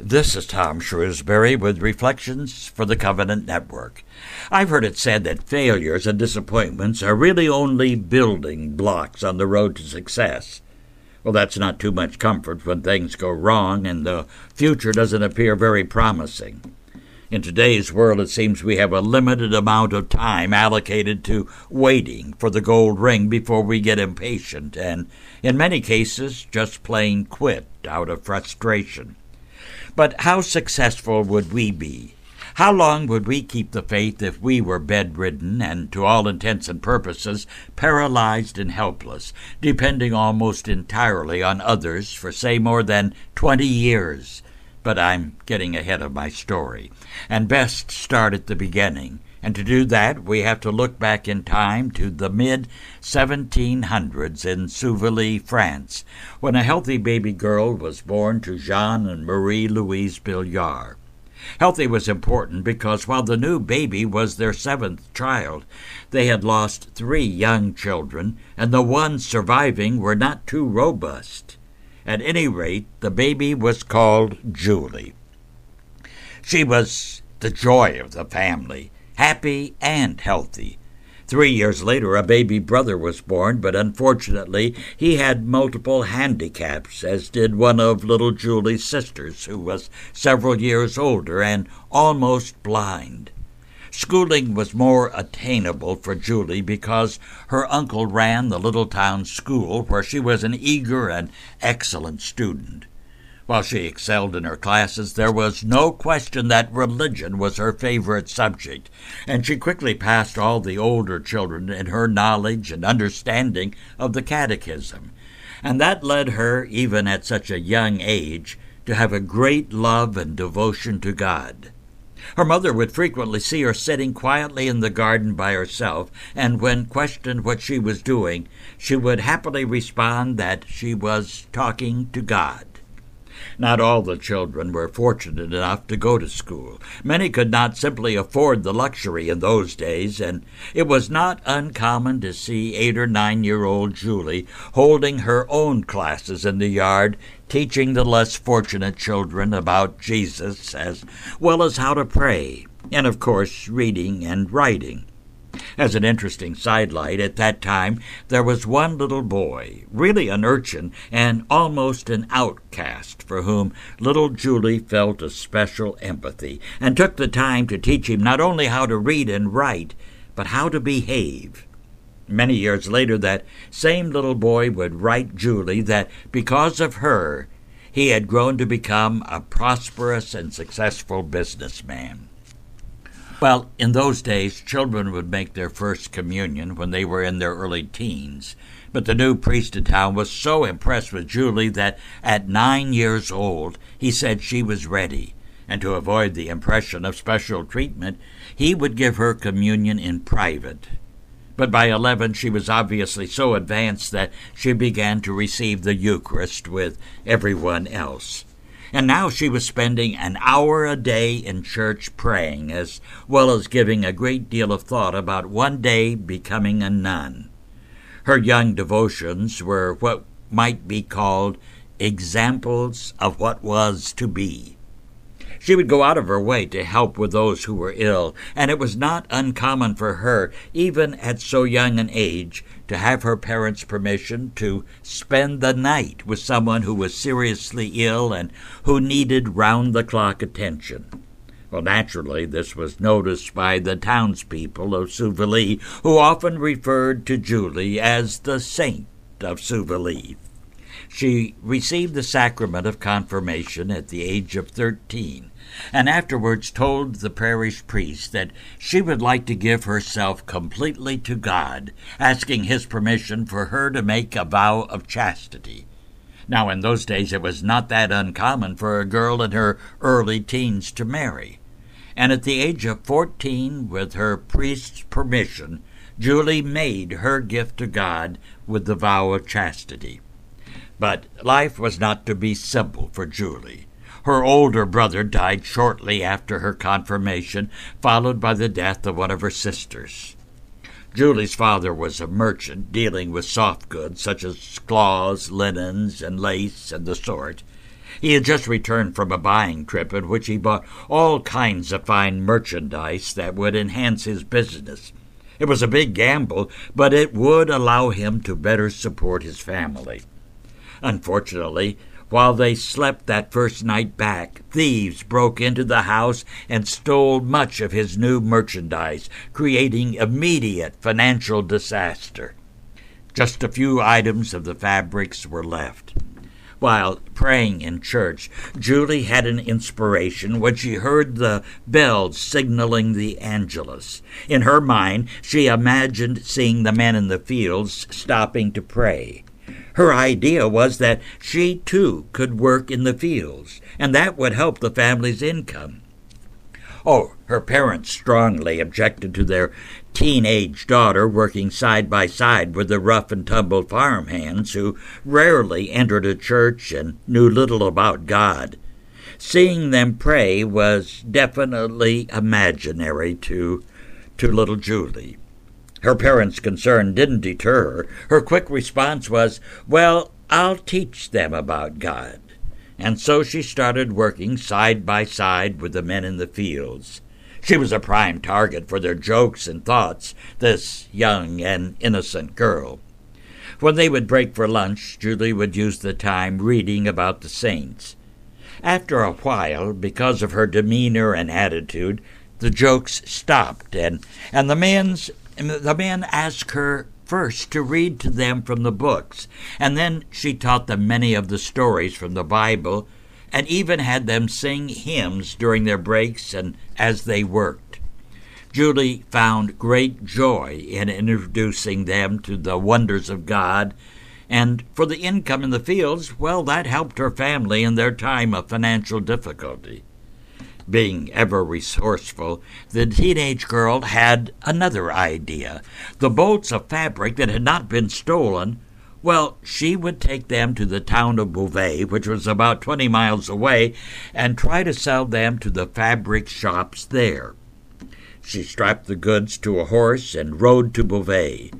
This is Tom Shrewsbury with Reflections for the Covenant Network. I've heard it said that failures and disappointments are really only building blocks on the road to success. Well, that's not too much comfort when things go wrong and the future doesn't appear very promising. In today's world, it seems we have a limited amount of time allocated to waiting for the gold ring before we get impatient and, in many cases, just plain quit out of frustration. But how successful would we be? How long would we keep the faith if we were bedridden and, to all intents and purposes, paralyzed and helpless, depending almost entirely on others for, say, more than twenty years? But I'm getting ahead of my story, and best start at the beginning. And to do that, we have to look back in time to the mid 1700s in Souvilly, France, when a healthy baby girl was born to Jean and Marie Louise Billiart. Healthy was important because while the new baby was their seventh child, they had lost three young children, and the ones surviving were not too robust. At any rate, the baby was called Julie. She was the joy of the family, happy and healthy. Three years later, a baby brother was born, but unfortunately, he had multiple handicaps, as did one of little Julie's sisters, who was several years older and almost blind. Schooling was more attainable for Julie because her uncle ran the little town school where she was an eager and excellent student. While she excelled in her classes, there was no question that religion was her favorite subject, and she quickly passed all the older children in her knowledge and understanding of the catechism. And that led her, even at such a young age, to have a great love and devotion to God. Her mother would frequently see her sitting quietly in the garden by herself, and when questioned what she was doing, she would happily respond that she was talking to God. Not all the children were fortunate enough to go to school. Many could not simply afford the luxury in those days, and it was not uncommon to see eight or nine year old Julie holding her own classes in the yard, teaching the less fortunate children about Jesus as well as how to pray, and of course reading and writing. As an interesting sidelight, at that time there was one little boy, really an urchin and almost an outcast, for whom little Julie felt a special empathy, and took the time to teach him not only how to read and write, but how to behave. Many years later, that same little boy would write Julie that because of her, he had grown to become a prosperous and successful businessman. Well, in those days, children would make their first communion when they were in their early teens. But the new priest in town was so impressed with Julie that at nine years old he said she was ready, and to avoid the impression of special treatment, he would give her communion in private. But by eleven she was obviously so advanced that she began to receive the Eucharist with everyone else and now she was spending an hour a day in church praying, as well as giving a great deal of thought about one day becoming a nun. Her young devotions were what might be called examples of what was to be. She would go out of her way to help with those who were ill, and it was not uncommon for her, even at so young an age, to have her parents' permission to spend the night with someone who was seriously ill and who needed round the clock attention. Well, naturally, this was noticed by the townspeople of Souvilly, who often referred to Julie as the saint of Souvilly. She received the sacrament of confirmation at the age of thirteen, and afterwards told the parish priest that she would like to give herself completely to God, asking his permission for her to make a vow of chastity. Now, in those days, it was not that uncommon for a girl in her early teens to marry. And at the age of fourteen, with her priest's permission, Julie made her gift to God with the vow of chastity. But life was not to be simple for Julie. Her older brother died shortly after her confirmation, followed by the death of one of her sisters. Julie's father was a merchant dealing with soft goods such as cloths, linens, and lace and the sort. He had just returned from a buying trip in which he bought all kinds of fine merchandise that would enhance his business. It was a big gamble, but it would allow him to better support his family. Unfortunately, while they slept that first night back, thieves broke into the house and stole much of his new merchandise, creating immediate financial disaster. Just a few items of the fabrics were left. While praying in church, Julie had an inspiration when she heard the bells signaling the Angelus. In her mind, she imagined seeing the men in the fields stopping to pray. Her idea was that she too could work in the fields, and that would help the family's income. Oh, her parents strongly objected to their teenage daughter working side by side with the rough and tumble farm hands who rarely entered a church and knew little about God. Seeing them pray was definitely imaginary to, to little Julie. Her parents' concern didn't deter her. Her quick response was, Well, I'll teach them about God and so she started working side by side with the men in the fields. She was a prime target for their jokes and thoughts, this young and innocent girl. When they would break for lunch, Julie would use the time reading about the saints. After a while, because of her demeanor and attitude, the jokes stopped, and, and the, men's, the men asked her first to read to them from the books, and then she taught them many of the stories from the Bible, and even had them sing hymns during their breaks and as they worked. Julie found great joy in introducing them to the wonders of God, and for the income in the fields, well, that helped her family in their time of financial difficulty. Being ever resourceful, the teenage girl had another idea. The bolts of fabric that had not been stolen, well, she would take them to the town of Beauvais, which was about 20 miles away, and try to sell them to the fabric shops there. She strapped the goods to a horse and rode to Beauvais.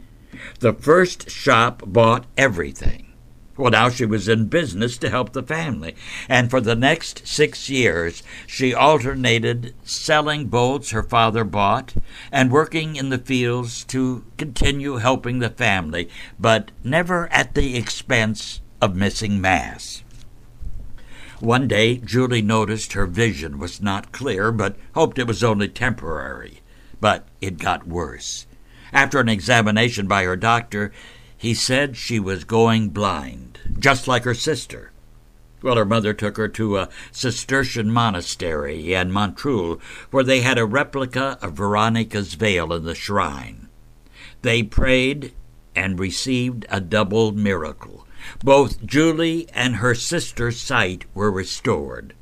The first shop bought everything. Well, now she was in business to help the family, and for the next six years she alternated selling bolts her father bought and working in the fields to continue helping the family, but never at the expense of missing Mass. One day Julie noticed her vision was not clear, but hoped it was only temporary. But it got worse. After an examination by her doctor, he said she was going blind, just like her sister. Well, her mother took her to a Cistercian monastery in Montreuil, where they had a replica of Veronica's veil in the shrine. They prayed and received a double miracle. Both Julie and her sister's sight were restored.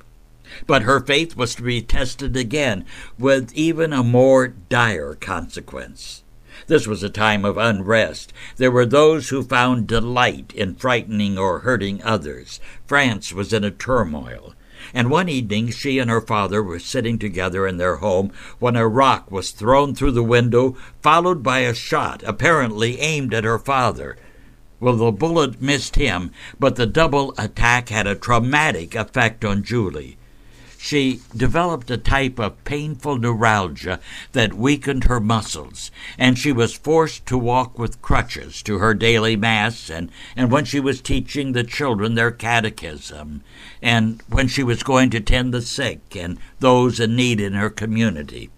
But her faith was to be tested again with even a more dire consequence. This was a time of unrest. There were those who found delight in frightening or hurting others. France was in a turmoil. And one evening she and her father were sitting together in their home when a rock was thrown through the window, followed by a shot, apparently aimed at her father. Well, the bullet missed him, but the double attack had a traumatic effect on Julie she developed a type of painful neuralgia that weakened her muscles, and she was forced to walk with crutches to her daily mass and, and when she was teaching the children their catechism, and when she was going to tend the sick and those in need in her community.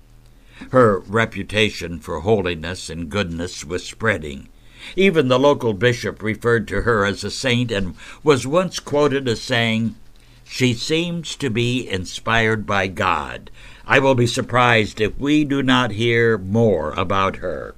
Her reputation for holiness and goodness was spreading. Even the local bishop referred to her as a saint and was once quoted as saying, she seems to be inspired by God. I will be surprised if we do not hear more about her.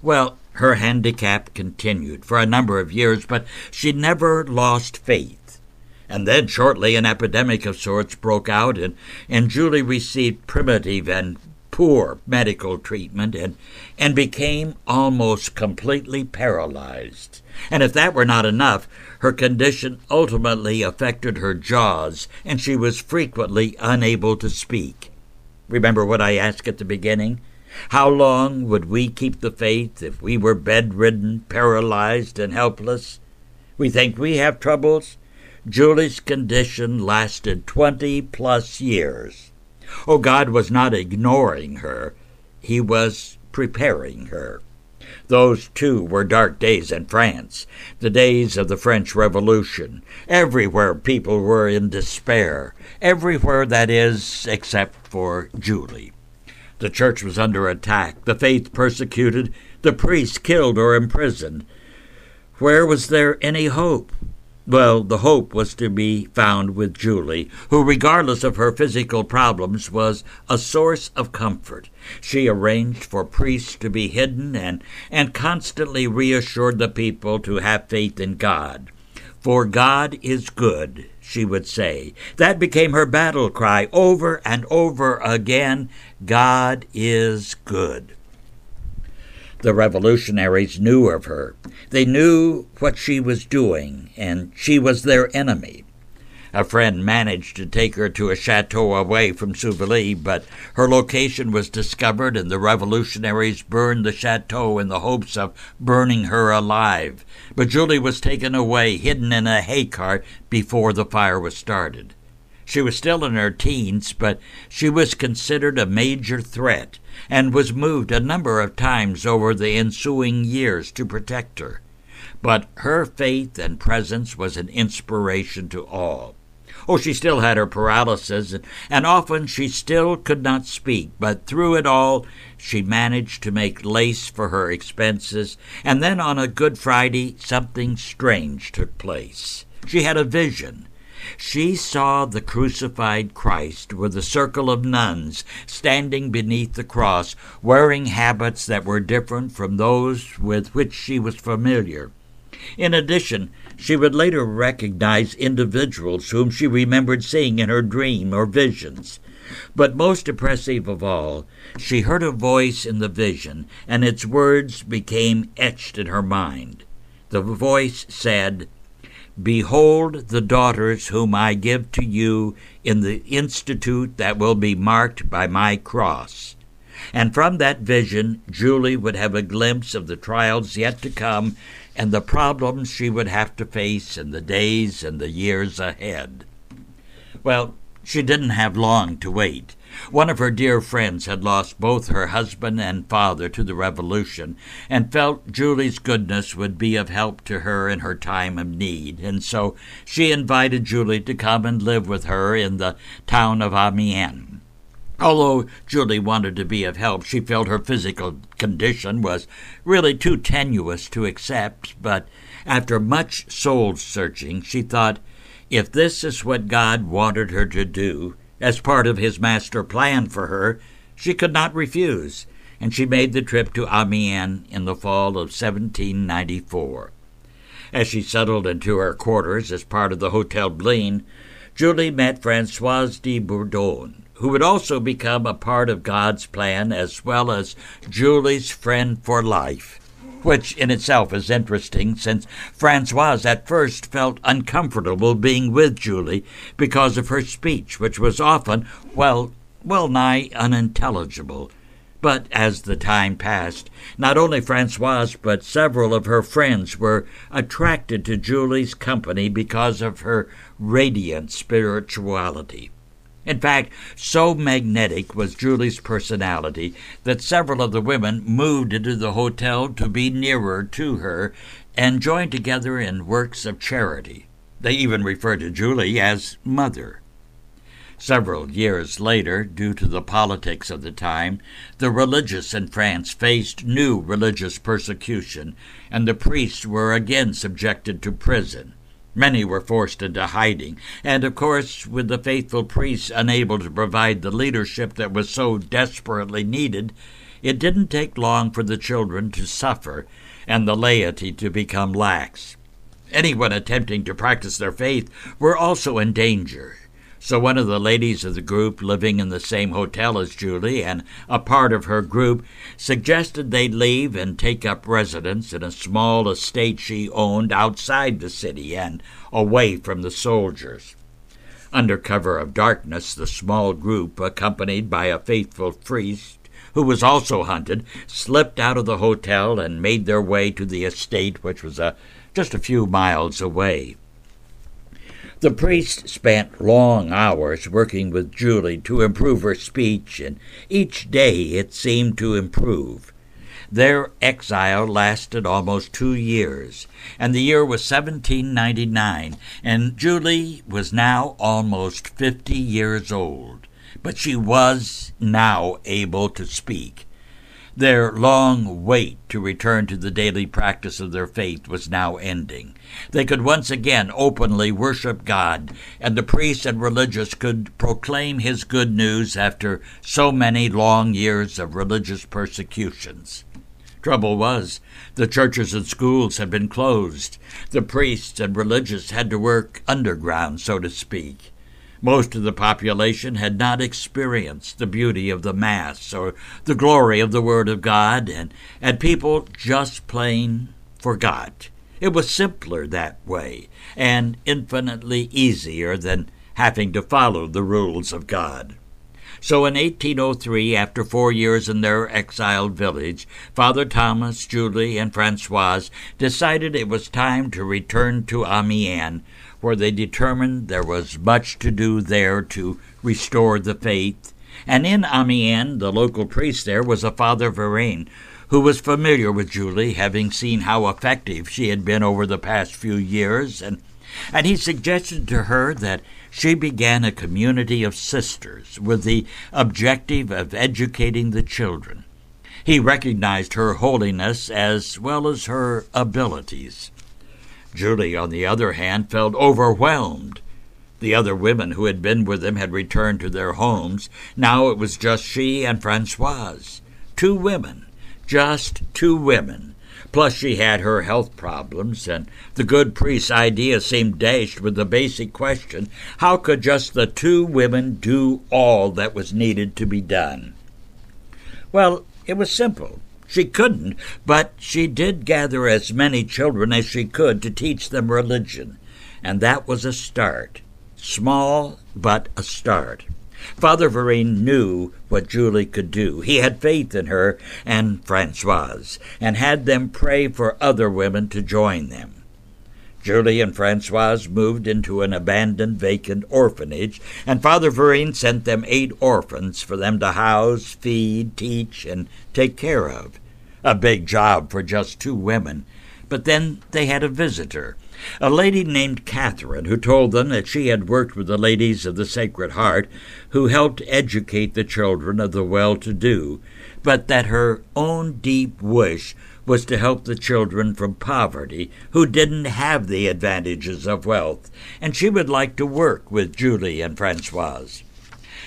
Well, her handicap continued for a number of years, but she never lost faith. And then shortly an epidemic of sorts broke out, and, and Julie received primitive and poor medical treatment and, and became almost completely paralyzed. And if that were not enough, her condition ultimately affected her jaws, and she was frequently unable to speak. Remember what I asked at the beginning? How long would we keep the faith if we were bedridden, paralyzed, and helpless? We think we have troubles. Julie's condition lasted 20 plus years. Oh, God was not ignoring her, He was preparing her. Those, too, were dark days in France, the days of the French Revolution. Everywhere people were in despair. Everywhere, that is, except for Julie. The church was under attack, the faith persecuted, the priests killed or imprisoned. Where was there any hope? Well, the hope was to be found with Julie, who, regardless of her physical problems, was a source of comfort. She arranged for priests to be hidden and, and constantly reassured the people to have faith in God. For God is good, she would say. That became her battle cry over and over again God is good. The revolutionaries knew of her. They knew what she was doing, and she was their enemy. A friend managed to take her to a chateau away from Souvigny, but her location was discovered, and the revolutionaries burned the chateau in the hopes of burning her alive. But Julie was taken away, hidden in a hay cart, before the fire was started. She was still in her teens, but she was considered a major threat and was moved a number of times over the ensuing years to protect her. But her faith and presence was an inspiration to all. Oh, she still had her paralysis, and often she still could not speak, but through it all she managed to make lace for her expenses, and then on a Good Friday something strange took place. She had a vision she saw the crucified Christ with a circle of nuns standing beneath the cross, wearing habits that were different from those with which she was familiar. In addition, she would later recognize individuals whom she remembered seeing in her dream or visions. But most impressive of all, she heard a voice in the vision, and its words became etched in her mind. The voice said, Behold the daughters whom I give to you in the institute that will be marked by my cross. And from that vision, Julie would have a glimpse of the trials yet to come and the problems she would have to face in the days and the years ahead. Well, she didn't have long to wait. One of her dear friends had lost both her husband and father to the Revolution, and felt Julie's goodness would be of help to her in her time of need, and so she invited Julie to come and live with her in the town of Amiens. Although Julie wanted to be of help, she felt her physical condition was really too tenuous to accept, but after much soul searching, she thought if this is what God wanted her to do, as part of his master plan for her, she could not refuse, and she made the trip to Amiens in the fall of 1794. As she settled into her quarters as part of the Hotel Blaine, Julie met Francoise de Bourdon, who would also become a part of God's plan as well as Julie's friend for life which in itself is interesting since Francoise at first felt uncomfortable being with Julie because of her speech, which was often, well, well nigh unintelligible. But as the time passed, not only Francoise but several of her friends were attracted to Julie's company because of her radiant spirituality. In fact, so magnetic was Julie's personality that several of the women moved into the hotel to be nearer to her and joined together in works of charity. They even referred to Julie as Mother. Several years later, due to the politics of the time, the religious in France faced new religious persecution, and the priests were again subjected to prison. Many were forced into hiding, and of course, with the faithful priests unable to provide the leadership that was so desperately needed, it didn't take long for the children to suffer and the laity to become lax. Anyone attempting to practice their faith were also in danger. So one of the ladies of the group living in the same hotel as Julie and a part of her group suggested they leave and take up residence in a small estate she owned outside the city and away from the soldiers. Under cover of darkness, the small group, accompanied by a faithful priest who was also hunted, slipped out of the hotel and made their way to the estate, which was a, just a few miles away. The priest spent long hours working with Julie to improve her speech, and each day it seemed to improve. Their exile lasted almost two years, and the year was 1799, and Julie was now almost fifty years old. But she was now able to speak. Their long wait to return to the daily practice of their faith was now ending. They could once again openly worship God, and the priests and religious could proclaim His good news after so many long years of religious persecutions. Trouble was, the churches and schools had been closed. The priests and religious had to work underground, so to speak. Most of the population had not experienced the beauty of the Mass or the glory of the Word of God, and, and people just plain forgot. It was simpler that way, and infinitely easier than having to follow the rules of God. So in 1803, after four years in their exiled village, Father Thomas, Julie, and Francoise decided it was time to return to Amiens where they determined there was much to do there to restore the faith. And in Amiens, the local priest there was a Father Varin, who was familiar with Julie, having seen how effective she had been over the past few years, and, and he suggested to her that she began a community of sisters with the objective of educating the children. He recognized her holiness as well as her abilities. Julie, on the other hand, felt overwhelmed. The other women who had been with them had returned to their homes. Now it was just she and Francoise. Two women. Just two women. Plus, she had her health problems, and the good priest's idea seemed dashed with the basic question how could just the two women do all that was needed to be done? Well, it was simple. She couldn't, but she did gather as many children as she could to teach them religion, and that was a start. Small, but a start. Father Varin knew what Julie could do. He had faith in her and Francoise, and had them pray for other women to join them. Julie and Francoise moved into an abandoned, vacant orphanage, and Father Varin sent them eight orphans for them to house, feed, teach, and take care of. A big job for just two women. But then they had a visitor, a lady named Catherine, who told them that she had worked with the ladies of the Sacred Heart, who helped educate the children of the well to do, but that her own deep wish was to help the children from poverty who didn't have the advantages of wealth, and she would like to work with Julie and Francoise.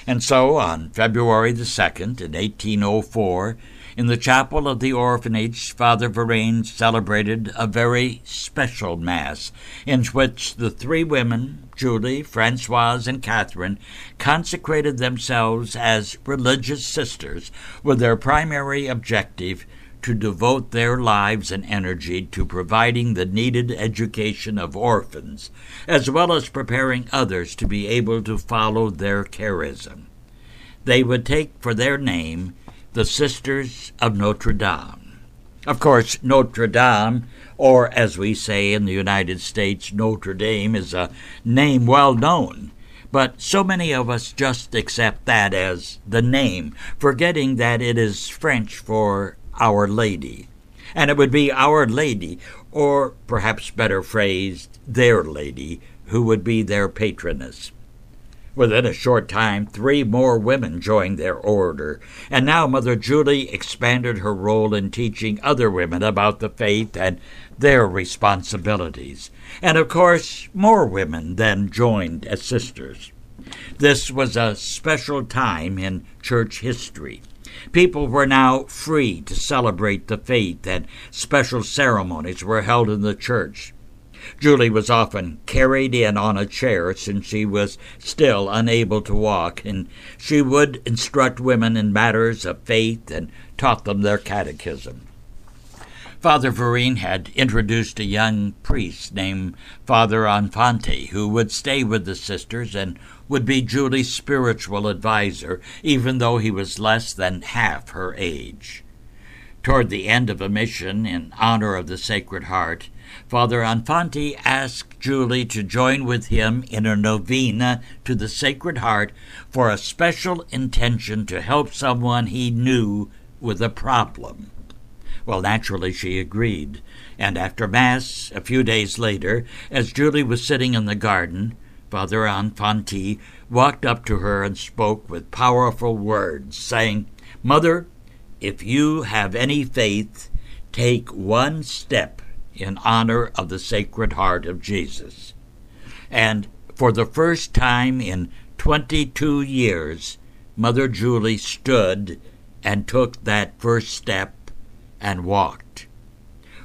And so, on February the 2nd, in 1804, in the chapel of the orphanage, Father Varin celebrated a very special Mass in which the three women, Julie, Francoise, and Catherine, consecrated themselves as religious sisters with their primary objective to devote their lives and energy to providing the needed education of orphans, as well as preparing others to be able to follow their charism. They would take for their name the Sisters of Notre Dame. Of course, Notre Dame, or as we say in the United States, Notre Dame, is a name well known. But so many of us just accept that as the name, forgetting that it is French for our Lady. And it would be Our Lady, or perhaps better phrased, their Lady, who would be their patroness. Within a short time, three more women joined their order, and now Mother Julie expanded her role in teaching other women about the faith and their responsibilities. And of course, more women then joined as sisters. This was a special time in church history. People were now free to celebrate the faith, and special ceremonies were held in the church. Julie was often carried in on a chair since she was still unable to walk, and she would instruct women in matters of faith and taught them their catechism. Father Varin had introduced a young priest named Father Enfantin, who would stay with the sisters and would be Julie's spiritual adviser, even though he was less than half her age. Toward the end of a mission in honor of the Sacred Heart, Father Enfantin asked Julie to join with him in a novena to the Sacred Heart for a special intention to help someone he knew with a problem. Well, naturally, she agreed, and after Mass, a few days later, as Julie was sitting in the garden, Father Enfantin walked up to her and spoke with powerful words, saying, Mother, if you have any faith, take one step in honor of the Sacred Heart of Jesus. And for the first time in 22 years, Mother Julie stood and took that first step and walked.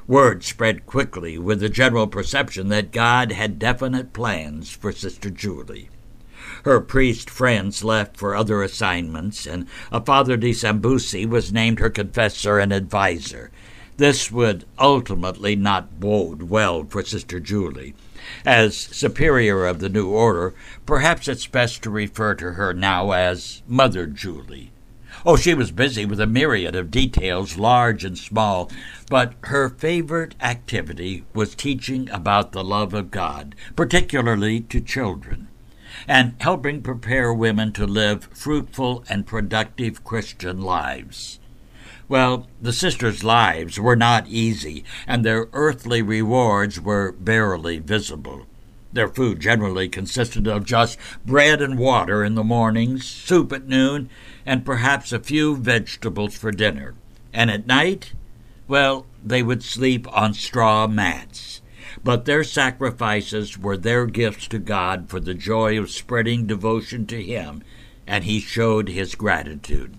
Word spread quickly with the general perception that God had definite plans for Sister Julie. Her priest friends left for other assignments, and a Father de Sambucy was named her confessor and adviser. This would ultimately not bode well for Sister Julie. As superior of the new order, perhaps it's best to refer to her now as Mother Julie. Oh, she was busy with a myriad of details, large and small, but her favorite activity was teaching about the love of God, particularly to children, and helping prepare women to live fruitful and productive Christian lives. Well, the sisters' lives were not easy, and their earthly rewards were barely visible. Their food generally consisted of just bread and water in the mornings, soup at noon, and perhaps a few vegetables for dinner. And at night, well, they would sleep on straw mats. But their sacrifices were their gifts to God for the joy of spreading devotion to Him, and He showed His gratitude.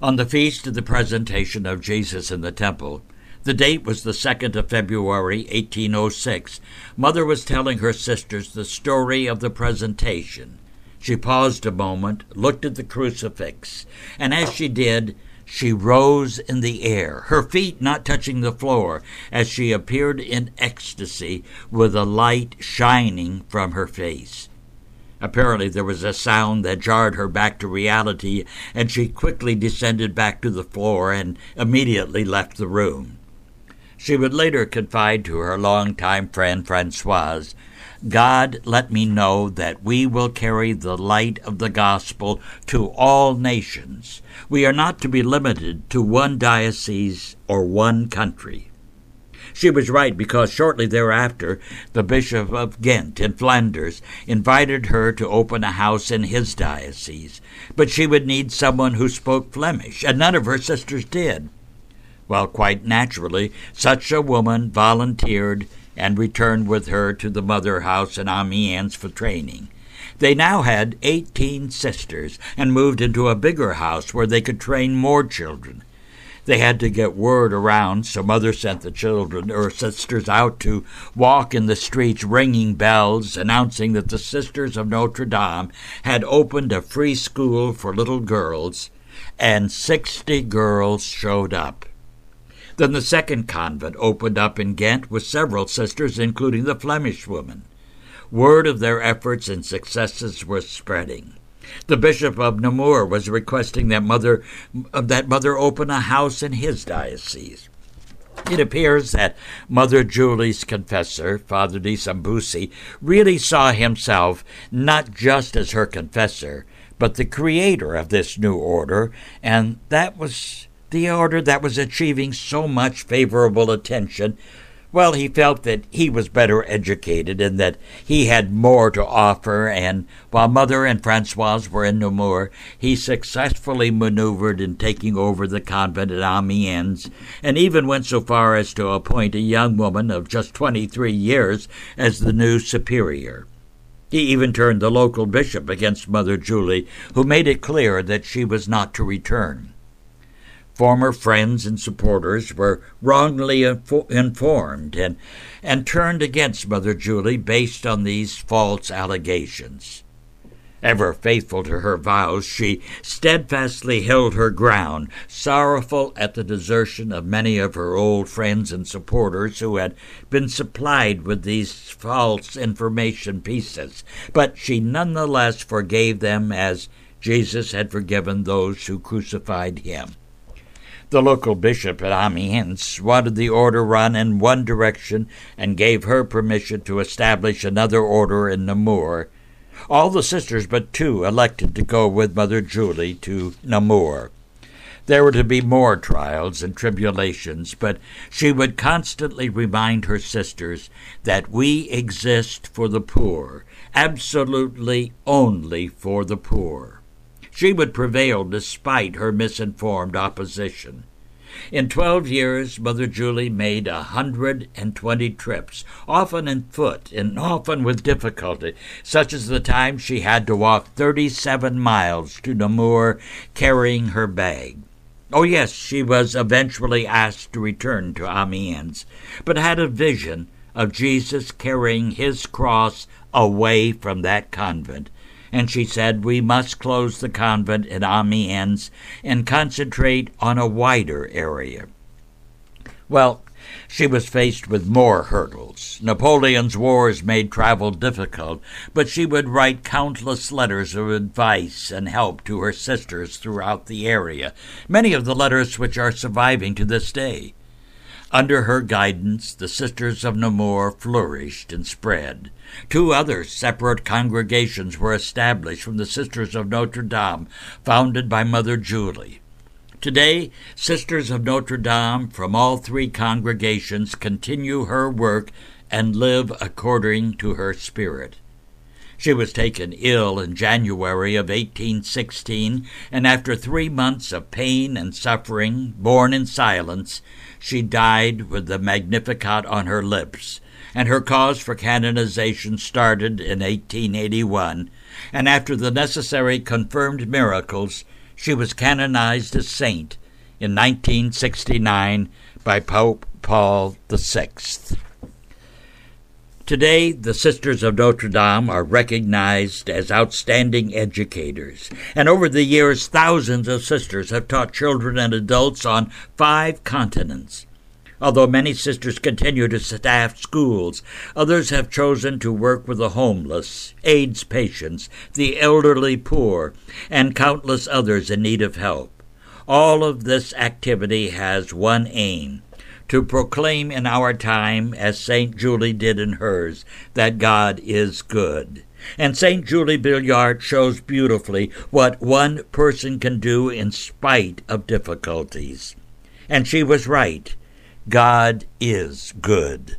On the feast of the presentation of Jesus in the temple, the date was the 2nd of February, 1806. Mother was telling her sisters the story of the presentation. She paused a moment, looked at the crucifix, and as she did, she rose in the air, her feet not touching the floor, as she appeared in ecstasy with a light shining from her face. Apparently, there was a sound that jarred her back to reality, and she quickly descended back to the floor and immediately left the room. She would later confide to her longtime friend Francoise God let me know that we will carry the light of the gospel to all nations. We are not to be limited to one diocese or one country. She was right because shortly thereafter the Bishop of Ghent in Flanders invited her to open a house in his diocese, but she would need someone who spoke Flemish, and none of her sisters did. Well, quite naturally, such a woman volunteered and returned with her to the mother house in Amiens for training. They now had 18 sisters and moved into a bigger house where they could train more children. They had to get word around, so mother sent the children or sisters out to walk in the streets ringing bells, announcing that the Sisters of Notre Dame had opened a free school for little girls, and 60 girls showed up. Then the second convent opened up in Ghent with several sisters, including the Flemish woman. Word of their efforts and successes was spreading. The Bishop of Namur was requesting that mother that mother open a house in his diocese. It appears that Mother Julie's confessor, Father de Sambucy, really saw himself not just as her confessor, but the creator of this new order, and that was the order that was achieving so much favorable attention well, he felt that he was better educated and that he had more to offer, and while Mother and Francoise were in Namur, he successfully maneuvered in taking over the convent at Amiens, and even went so far as to appoint a young woman of just 23 years as the new superior. He even turned the local bishop against Mother Julie, who made it clear that she was not to return. Former friends and supporters were wrongly informed and, and turned against Mother Julie based on these false allegations. Ever faithful to her vows, she steadfastly held her ground, sorrowful at the desertion of many of her old friends and supporters who had been supplied with these false information pieces. But she nonetheless forgave them as Jesus had forgiven those who crucified him. The local bishop at Amiens wanted the order run in one direction and gave her permission to establish another order in Namur. All the sisters but two elected to go with Mother Julie to Namur. There were to be more trials and tribulations, but she would constantly remind her sisters that we exist for the poor, absolutely only for the poor. She would prevail despite her misinformed opposition. In twelve years, Mother Julie made a hundred and twenty trips, often on foot and often with difficulty, such as the time she had to walk thirty seven miles to Namur carrying her bag. Oh, yes, she was eventually asked to return to Amiens, but had a vision of Jesus carrying his cross away from that convent. And she said, We must close the convent at Amiens and concentrate on a wider area. Well, she was faced with more hurdles. Napoleon's wars made travel difficult, but she would write countless letters of advice and help to her sisters throughout the area, many of the letters which are surviving to this day. Under her guidance, the Sisters of Namur flourished and spread. Two other separate congregations were established from the Sisters of Notre Dame, founded by Mother Julie. Today, Sisters of Notre Dame from all three congregations continue her work and live according to her spirit. She was taken ill in January of 1816, and after three months of pain and suffering, borne in silence, she died with the Magnificat on her lips, and her cause for canonization started in 1881, and after the necessary confirmed miracles, she was canonized a saint in 1969 by Pope Paul VI. Today, the Sisters of Notre Dame are recognized as outstanding educators, and over the years, thousands of sisters have taught children and adults on five continents. Although many sisters continue to staff schools, others have chosen to work with the homeless, AIDS patients, the elderly poor, and countless others in need of help. All of this activity has one aim to proclaim in our time, as St. Julie did in hers, that God is good. And St. Julie Billiart shows beautifully what one person can do in spite of difficulties. And she was right. God is good.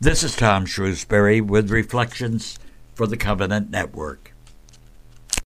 This is Tom Shrewsbury with Reflections for the Covenant Network.